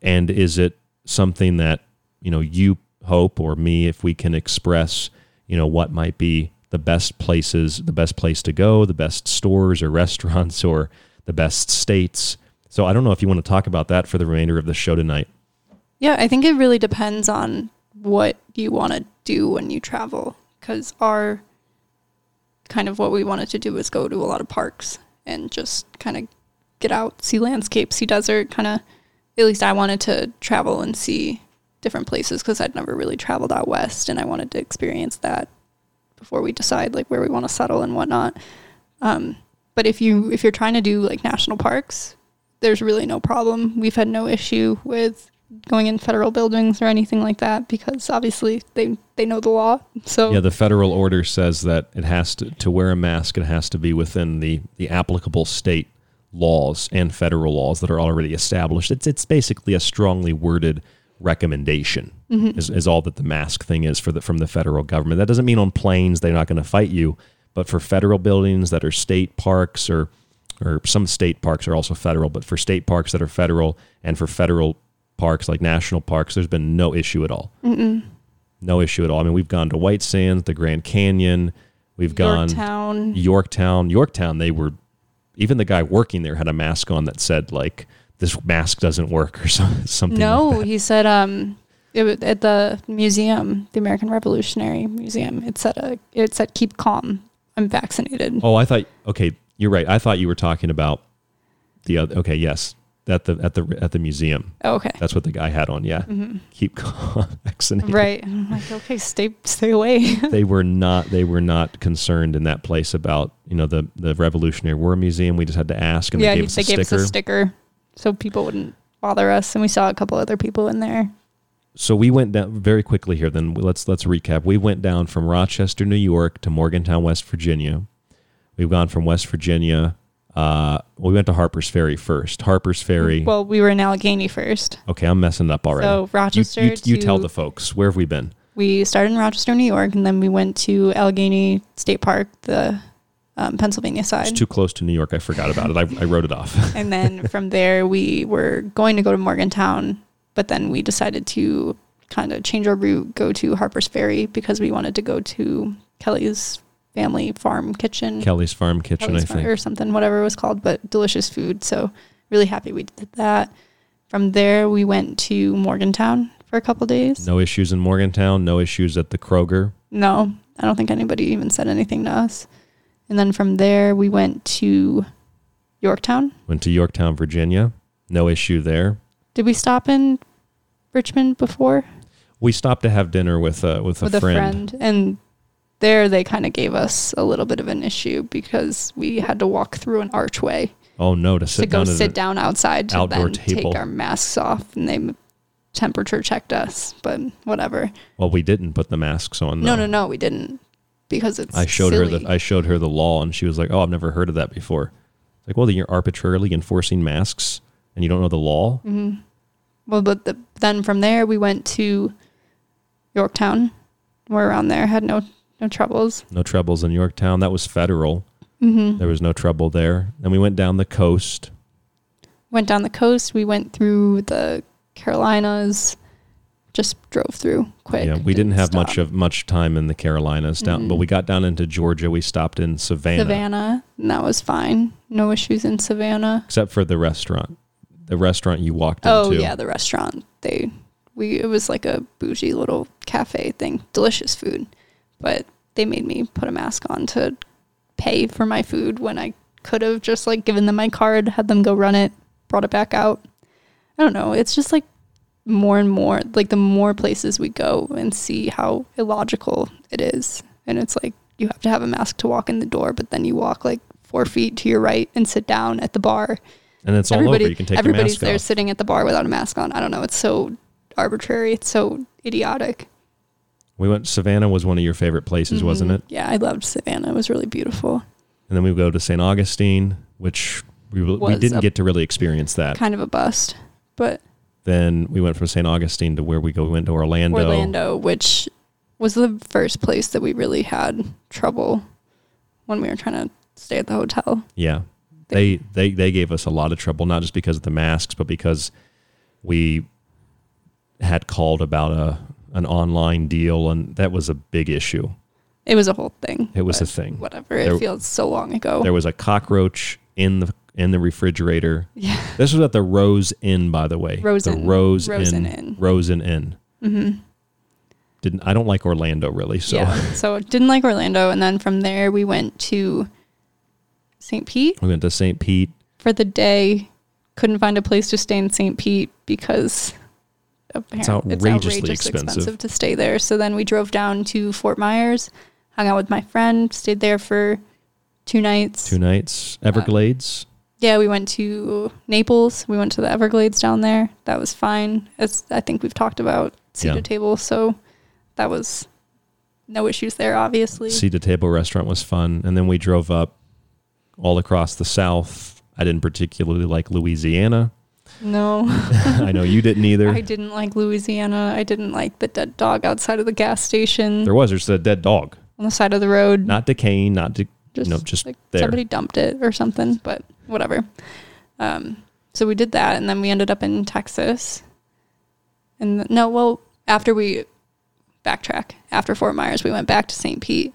And is it something that, you know, you hope or me if we can express, you know, what might be the best places, the best place to go, the best stores or restaurants or the best states. So I don't know if you want to talk about that for the remainder of the show tonight. Yeah, I think it really depends on what you want to do when you travel. Because our kind of what we wanted to do was go to a lot of parks and just kind of get out, see landscapes, see desert. Kind of, at least I wanted to travel and see different places because I'd never really traveled out west, and I wanted to experience that before we decide like where we want to settle and whatnot. Um, but if you if you're trying to do like national parks, there's really no problem. We've had no issue with going in federal buildings or anything like that because obviously they they know the law. So Yeah, the federal order says that it has to to wear a mask. It has to be within the the applicable state laws and federal laws that are already established. It's it's basically a strongly worded recommendation. Mhm. Is, is all that the mask thing is for the from the federal government. That doesn't mean on planes they're not going to fight you, but for federal buildings that are state parks or or some state parks are also federal, but for state parks that are federal and for federal parks like national parks, there's been no issue at all Mm-mm. no issue at all. I mean, we've gone to White Sands, the Grand Canyon, we've gone Yorktown. Yorktown, Yorktown. They were even the guy working there had a mask on that said like this mask doesn't work or some, something. no, like he said um it, at the museum, the American Revolutionary Museum, it said a it said keep calm. I'm vaccinated. Oh, I thought okay, you're right. I thought you were talking about the other. Okay, yes, at the at the at the museum. Oh, okay. that's what the guy had on. Yeah, Mhm. keep calm, vaccinated. Right. I'm like, okay, stay stay away. they were not they were not concerned in that place about you know the the Revolutionary War Museum. We just had to ask, and yeah, they he- gave us they a gave us a sticker so people wouldn't bother us, and we saw a couple other people in there. so we went down very quickly here. Then let's let's recap. We went down from Rochester, New York, to Morgantown, West Virginia. We've gone from West Virginia. Uh, we went to Harper's Ferry first. Harper's Ferry. Well, we were in Allegheny first. okay, I'm messing up already. So, You- Rochester You, you, tell to- the folks where have we been? We started in Rochester, New York, and then we went to Allegheny State Park, the um, Pennsylvania side. It's too close to New York. I forgot about it. I, I wrote it off. and then from there, we were going to go to Morgantown, but then we decided to kind of change our route, go to Harper's Ferry because we wanted to go to Kelly's family farm kitchen. Kelly's Farm Kitchen, Kelly's I Farm- think. or something, whatever it was called, but delicious food. So really happy we did that. From there, we went to Morgantown for a couple days. No issues in Morgantown. No issues at the Kroger. No, I don't think anybody even said anything to us. And then from there, we went to Yorktown. Went to Yorktown, Virginia. No issue there. Did we stop in Richmond before We stopped to have dinner with uh, with a with friend. a friend? And there, they kind of gave us a little bit of an issue because we had to walk through an archway Oh no, to sit to go down at sit down outside to outdoor then table. take our masks off, and they temperature checked us. But whatever. Well, we didn't put the masks on. No, no, no, we didn't because it's. I showed her silly. the I showed her the law, and she was like, "Oh, I've never heard of that before." It's like, well, then you're arbitrarily enforcing masks, and you don't know the law. hmm Well, but the, then from there we went to Yorktown. We're around there, had no no troubles. No troubles in Yorktown. That was federal. Mhm. There was no trouble there. Then we went down the coast. Went down the coast. We went through the Carolinas. Just drove through quick. yeah, we didn't have stop. much of much time in the Carolinas down, but Mhm. we got down into Georgia. We stopped in Savannah, Savannah, and that was fine. No issues in Savannah. except for the restaurant. The restaurant you walked Oh into. Oh yeah, the restaurant. They we it was like a bougie little cafe thing. Delicious food. But they made me put a mask on to pay for my food when I could have just like given them my card, had them go run it, brought it back out. I don't know. It's just like more and more like the more places we go and see how illogical it is. And it's like you have to have a mask to walk in the door, but then you walk like four feet to your right and sit down at the bar and it's all over. You can take your everybody's there off. sitting at the bar without a mask on. I don't know. It's so arbitrary. It's so idiotic. We went. Savannah was one of your favorite places, wasn't Mhm. it? Yeah, I loved Savannah. It was really beautiful. And then we go to St. Augustine, which we we didn't get to really experience that. Kind of a bust, but then we went from St. Augustine to where we go. We went to Orlando. Orlando, which was the first place that we really had trouble when we were trying to stay at the hotel. Yeah. They, they they gave us a lot of trouble, not just because of the masks, but because we had called about a an online deal, and that was a big issue. It was a whole thing. It was a thing. Whatever. It There- feels so long ago. There was a cockroach in the in the refrigerator. Yeah. This was at the Rosen Inn, by the way. Rose the Inn. Rosen Inn. Inn. Rosen Inn. hmm Didn't I don't like Orlando really, so Yeah. So didn't like Orlando, and then from there we went to St. Pete we went to St. Pete. for the day. Couldn't find a place to stay in St. Pete because it's outrageously expensive. expensive to stay there. So then we drove down to Fort Myers, hung out with my friend, stayed there for two nights. Two nights. Everglades. Yeah, we went to Naples. We went to the Everglades down there. That was fine. As I think we've talked about seated Yeah. table, so that was no issues there. Obviously, Seed to table restaurant was fun. And then we drove up all across the south. I didn't particularly like Louisiana. no. I know you didn't either. I didn't like Louisiana. I didn't like the dead dog outside of the gas station There was there's a dead dog. on the side of the road. Not decaying, not de- just no, just like there. somebody dumped it or something, but whatever. Um, so we did that, and then we ended up in Texas. And th- no, well, after we backtrack after Fort Myers, we went back to St. Pete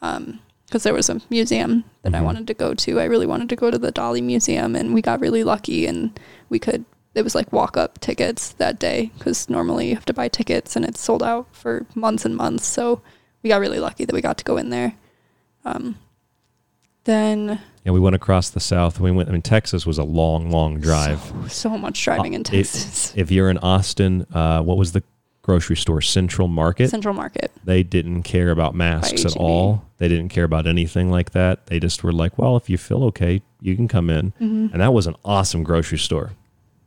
because there was a museum that I Mhm. wanted to go to. I really wanted to go to the Dalí Museum, and we got really lucky, and we could. It was like walk up tickets that day because normally you have to buy tickets, and it's sold out for months and months. So we got really lucky that we got to go in there. Um, then Yeah, we went across the south. We went. I mean, Texas was a long, long drive. so much driving in Uh, Texas. If, if you're in Austin, uh, what was the grocery store? Central Market. Central Market. They didn't care about masks at all. They didn't care about anything like that. They just were like, "Well, if you feel okay, you can come in." Mhm. And that was an awesome grocery store.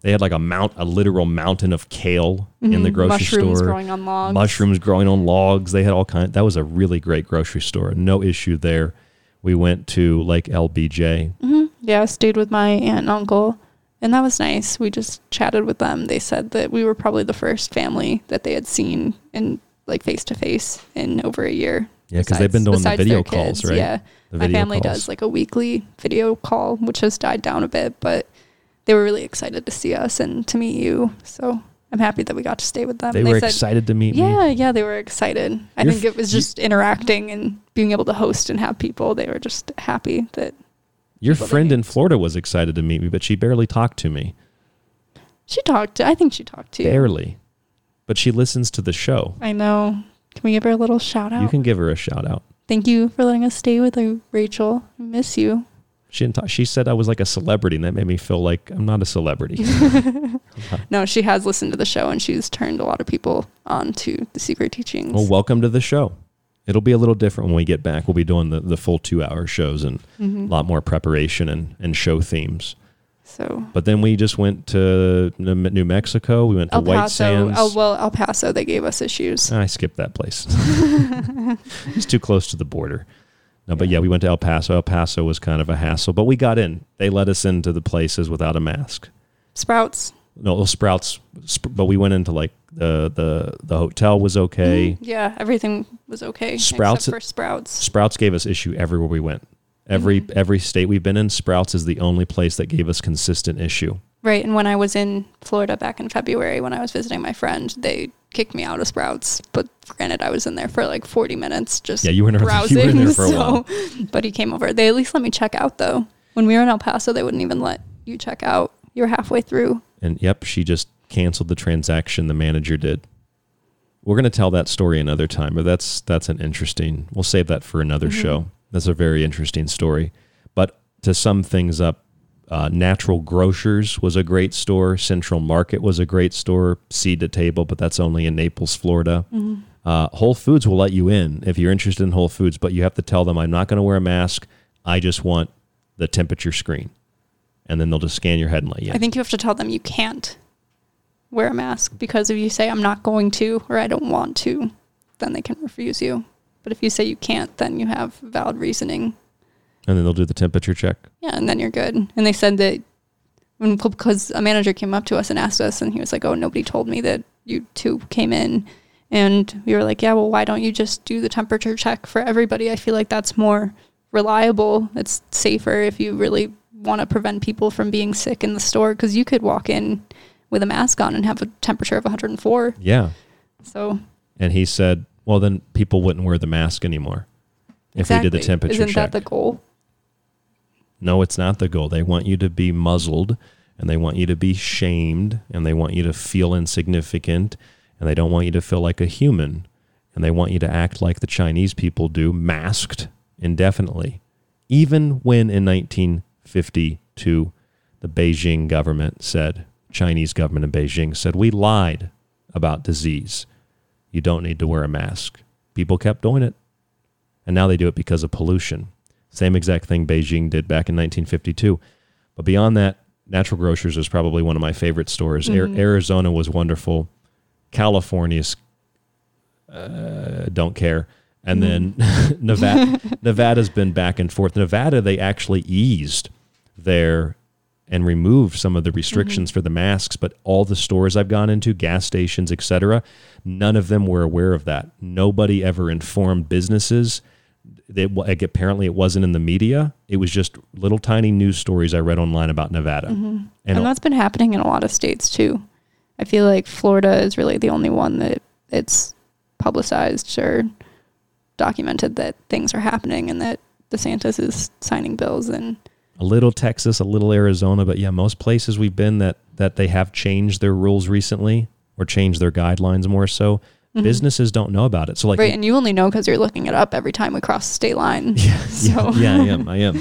They had like a mount, a literal mountain of kale in the Mhm. grocery Mushrooms store. growing on logs. Mushrooms growing on logs. They had all kind. That was a really great grocery store. No issue there. We went to Lake LBJ. hmm Yeah, I stayed with my aunt and uncle, and that was nice. We just chatted with them. They said that we were probably the first family that they had seen in like face to face in over a year. Yeah, because they've been doing the video calls, kids. right? Yeah, The my family calls. does like a weekly video call, which has died down a bit, but they were really excited to see us and to meet you. So I'm happy that we got to stay with them. They And were said- excited to meet me. yeah, yeah, they were excited. I You're think it was you- just interacting and being able to host and have people. They were just happy that Your friend in Florida was excited to meet me, but she barely talked to me. she talked. I think she talked to you. Barely. But she listens to the show. I know. Can we give her a little shout out? You can give her a shout out. Thank you for letting us stay with you, Rachel. I miss you. She didn't talk, she said I was like a celebrity, and that made me feel like I'm not a celebrity. No, she has listened to the show and she's turned a lot of people on to the secret teachings. well, welcome to the show. It'll be a little different when we get back. We'll be doing the, the full two hour shows and Mhm. a lot more preparation and, and show themes. So But then we just went to New Mexico. We went to El White Sands. Oh well, El Paso. They gave us issues. I skipped that place. it's too close to the border. No, but yeah, we went to El Paso. El Paso was kind of a hassle, but we got in. They let us into the places without a mask. Sprouts. No, well, Sprouts, sp- but we went into like the the the hotel was okay. Mm-hmm. Yeah, everything was okay Sprouts for Sprouts. Sprouts gave us issue everywhere we went. Every every state we've been in, Sprouts is the only place that gave us consistent issue. Right, and when I was in Florida back in February, when I was visiting my friend, they kicked me out of Sprouts. But granted, I was in there for like forty minutes, just Yeah, you were in there- you were browsing. in there for a so, while. But he came over. They at least let me check out though. When we were in El Paso, they wouldn't even let you check out. You were halfway through. And yep, she just canceled the transaction. The manager did. We're going to tell that story another time, but that's that's an interesting. We'll save that for another Mhm. show. That's a very interesting story. But to sum things up, uh, Natural Grocers was a great store. Central Market was a great store. Seed to table, but that's only in Naples, Florida. Mhm. Uh, Whole Foods will let you in if you're interested in Whole Foods, but you have to tell them I'm not going to wear a mask. I just want the temperature screen, and then they'll just scan your head and let you in. I think you have to tell them you can't wear a mask because if you say I'm not going to or I don't want to, then they can refuse you. But if you say you can't, then you have valid reasoning. and then they'll do the temperature check. Yeah, and then you're good. And they said that And because a manager came up to us and asked us, and he was like, "Oh, nobody told me that you two came in." And we were like, "Yeah, well, why don't you just do the temperature check for everybody? I feel like that's more reliable. It's safer if you really want to prevent people from being sick in the store because you could walk in with a mask on and have a temperature of 104. Yeah. So And he said, well, then people wouldn't wear the mask anymore if we did the exactly. temperature Isn't check. that the goal? No, it's not the goal. They want you to be muzzled and they want you to be shamed and they want you to feel insignificant and they don't want you to feel like a human and they want you to act like the Chinese people do, masked indefinitely. Even when in 1952 the Beijing government said, Chinese government in Beijing said, we lied about disease. You don't need to wear a mask. People kept doing it. And now they do it because of pollution. Same exact thing Beijing did back in 1952. But beyond that, Natural Grocers is probably one of my favorite stores. Mhm. Arizona was wonderful. California's uh, don't care. And then Nevada, Nevada's been back and forth. Nevada, they actually eased their and remove some of the restrictions for the masks, but all the stores I've gone into, gas stations, etc., none of them were aware of that. Nobody ever informed businesses. Like apparently, it wasn't in the media. It was just little tiny news stories I read online about Nevada. Mhm. And And, that's been happening in a lot of states too. I feel like Florida is really the only one that it's publicized or documented that things are happening and that DeSantis is signing bills and a little Texas, a little Arizona, but yeah, most places we've been that that they have changed their rules recently or changed their guidelines more so. Mhm. Businesses don't know about it. So like right, and you only know because you're looking it up every time we cross the state line. Yeah, so. yeah, I am. I am.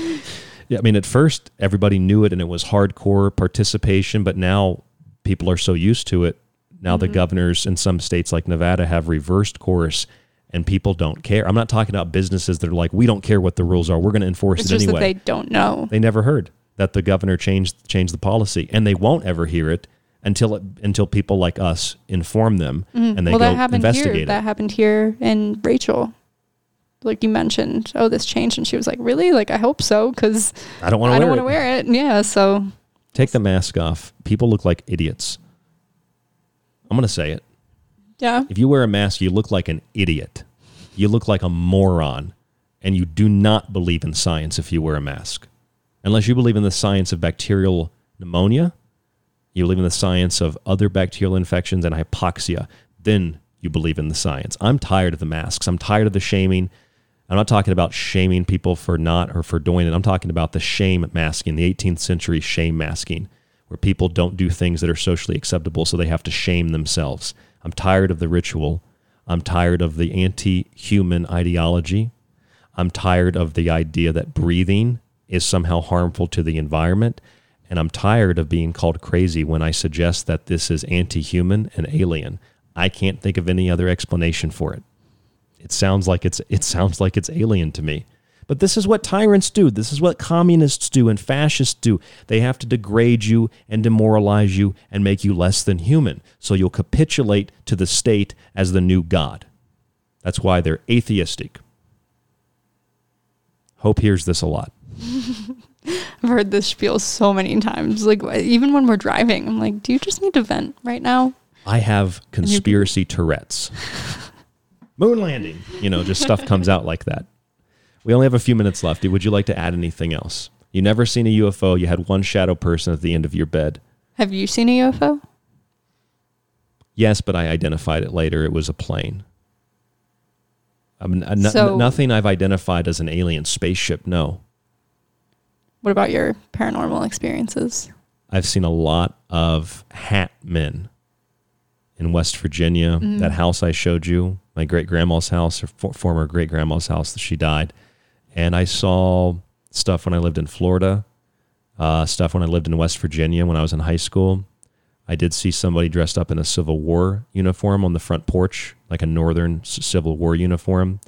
Yeah, I mean, at first everybody knew it and it was hardcore participation, but now people are so used to it. Now the Mhm. governors in some states like Nevada have reversed course and people don't care. I'm not talking about businesses that are like, we don't care what the rules are. We're going to enforce It's it just anyway. that they don't know. They never heard that the governor changed changed the policy, and they won't ever hear it until it, until people like us inform them Mhm. and they well, go that happened investigate here. it. That happened here in Rachel. Like you mentioned, oh, this changed, and she was like, "Really? Like, I hope so, because I don't wanna I don't want to wear it." Yeah, so Take the mask off. People look like idiots. I'm going to say it. Yeah, If you wear a mask, you look like an idiot. You look like a moron, and you do not believe in science if you wear a mask. Unless you believe in the science of bacterial pneumonia, you believe in the science of other bacterial infections and hypoxia, then you believe in the science. I'm tired of the masks. I'm tired of the shaming. I'm not talking about shaming people for not or for doing it. I'm talking about the shame masking, the 18th century shame masking, where people don't do things that are socially acceptable, so they have to shame themselves. I'm tired of the ritual. I'm tired of the anti human ideology. I'm tired of the idea that breathing is somehow harmful to the environment. And I'm tired of being called crazy when I suggest that this is anti human and alien. I can't think of any other explanation for it. It sounds like it's it sounds like it's alien to me. But this is what tyrants do. This is what communists do and fascists do. They have to degrade you and demoralize you and make you less than human. So you'll capitulate to the state as the new god. That's why they're atheistic. Hope hears this a lot. I've heard this spiel so many times. Like even when we're driving, I'm like, "Do you just need to vent right now?" I have conspiracy Tourette's. Moon landing. You know, just stuff comes out like that. We only have a few minutes left. Would you like to add anything else? You never seen a UFO. You had one shadow person at the end of your bed. Have you seen a UFO? Yes, but I identified it later. It was a plane. No- So- nothing I've identified as an alien spaceship. No, What about your paranormal experiences? I've seen a lot of hat men in West Virginia. Mhm. That house I showed you, my great grandma's house, or for, former great grandma's house, that she died. And I saw stuff when I lived in Florida, uh, stuff when I lived in West Virginia when I was in high school. I did see somebody dressed up in a Civil War uniform on the front porch, like a Northern Civil War uniform.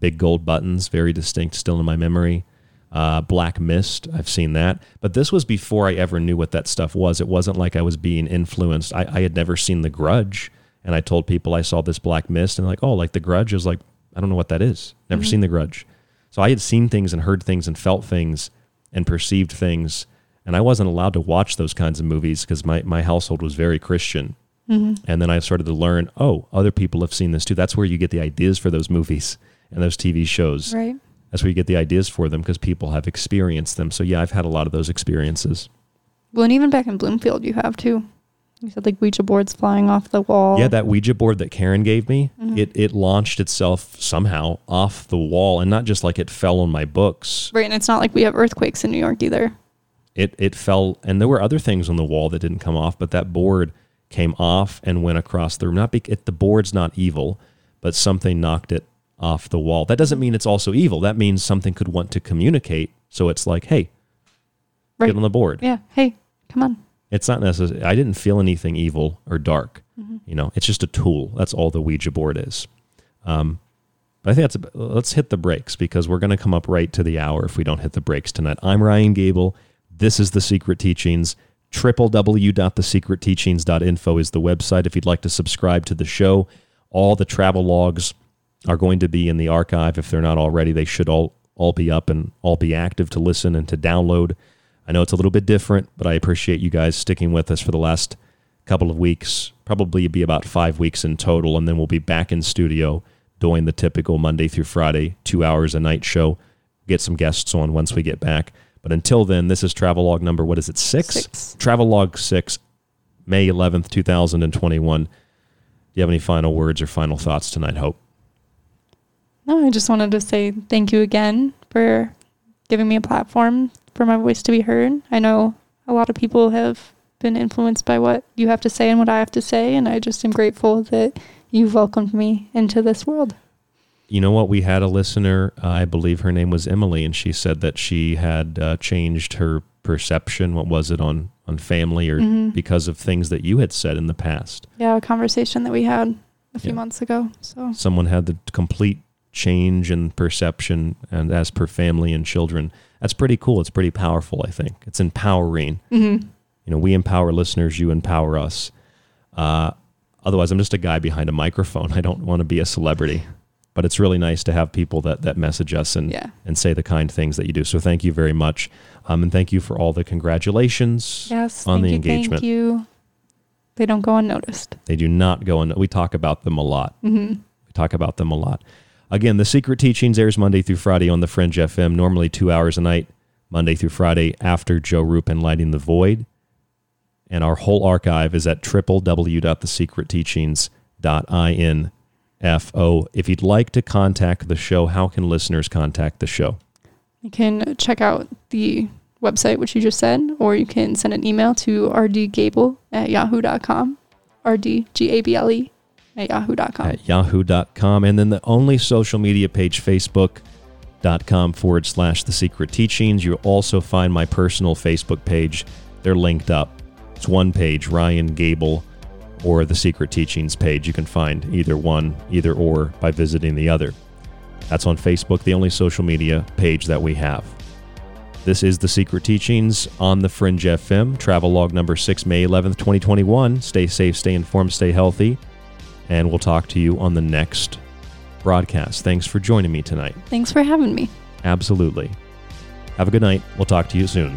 Big gold buttons, very distinct, still in my memory. Uh, Black Mist, I've seen that. But this was before I ever knew what that stuff was. It wasn't like I was being influenced. I, I had never seen The Grudge. And I told people I saw this Black Mist and like, oh, like The Grudge is like, I don't know what that is. Never Mm-hmm. seen The Grudge. So I had seen things and heard things and felt things and perceived things And I wasn't allowed to watch those kinds of movies because my, my household was very Christian. Mhm. And then I started to learn, oh, other people have seen this too. That's where you get the ideas for those movies and those TV shows. Right. That's where you get the ideas for them because people have experienced them. So yeah, I've had a lot of those experiences. Well, and even back in Bloomfield, you have too. You said like Ouija boards flying off the wall. Yeah, that Ouija board that Karen gave me, Mhm. it it launched itself somehow off the wall, and not just like it fell on my books. Right, and it's not like we have earthquakes in New York either. It it fell, and there were other things on the wall that didn't come off, but that board came off and went across the room. Not be, it, the board's not evil, but something knocked it off the wall. That doesn't mean it's also evil. That means something could want to communicate. So it's like, hey, Right. get on the board. Yeah. Hey, come on. It's not necessary. I didn't feel anything evil or dark. Mhm. You know, it's just a tool. That's all the Ouija board is. Um, but I think that's. A, let's hit the brakes because we're going to come up right to the hour if we don't hit the brakes tonight. I'm Ryan Gable. This is the Secret Teachings. www.thesecretteachings.info is the website if you'd like to subscribe to the show. All the travel logs are going to be in the archive if they're not already. They should all all be up and all be active to listen and to download. I know it's a little bit different, but I appreciate you guys sticking with us for the last couple of weeks. Probably be about five weeks in total, and then we'll be back in studio doing the typical Monday through Friday, two hours a night show. Get some guests on once we get back. But until then, this is travel log number, what is it, six? Six. Travel log six, May 11th, 2021. Do you have any final words or final thoughts tonight, Hope? No, I just wanted to say thank you again for giving me a platform for my voice to be heard. I know a lot of people have been influenced by what you have to say and what I have to say, and I just am grateful that you've welcomed me into this world. You know what? We had a listener, uh, I believe her name was Emily, and she said that she had uh, changed her perception. What was it on on family or Mhm. because of things that you had said in the past? Yeah, a conversation that we had a few Yeah. months ago. So Someone had the complete change in perception, and as per family and children, that's pretty cool. It's pretty powerful. I think it's empowering. Mhm. You know, we empower listeners. You empower us. Uh, otherwise, I'm just a guy behind a microphone. I don't want to be a celebrity. But it's really nice to have people that, that message us and Yeah. and say the kind things that you do. So thank you very much, um, and thank you for all the congratulations yes, on the you, engagement. Thank you. They don't go unnoticed. They do not go unnoticed. We talk about them a lot. Mhm. We talk about them a lot. Again, the Secret Teachings airs Monday through Friday on the Fringe FM, normally two hours a night, Monday through Friday after Joe Rupe and Lighting the Void. And our whole archive is at www.thesecretteachings.info. If you'd like to contact the show, how can listeners contact the show? You can check out the website, which you just said, or you can send an email to rdgable at yahoo.com. R-D-G-A-B-L-E at yahoo.com. at yahoo.com. And then the only social media page, facebook.com forward slash the secret teachings. You'll also find my personal Facebook page. They're linked up. It's one page, Ryan Gable, or the secret teachings page. You can find either one, either or, by visiting the other. That's on Facebook, the only social media page that we have. This is The Secret Teachings on the Fringe FM, travel log number 6, May 11th, 2021. Stay safe, stay informed, stay healthy, and we'll talk to you on the next broadcast. Thanks for joining me tonight. Thanks for having me. Absolutely. Have a good night. We'll talk to you soon.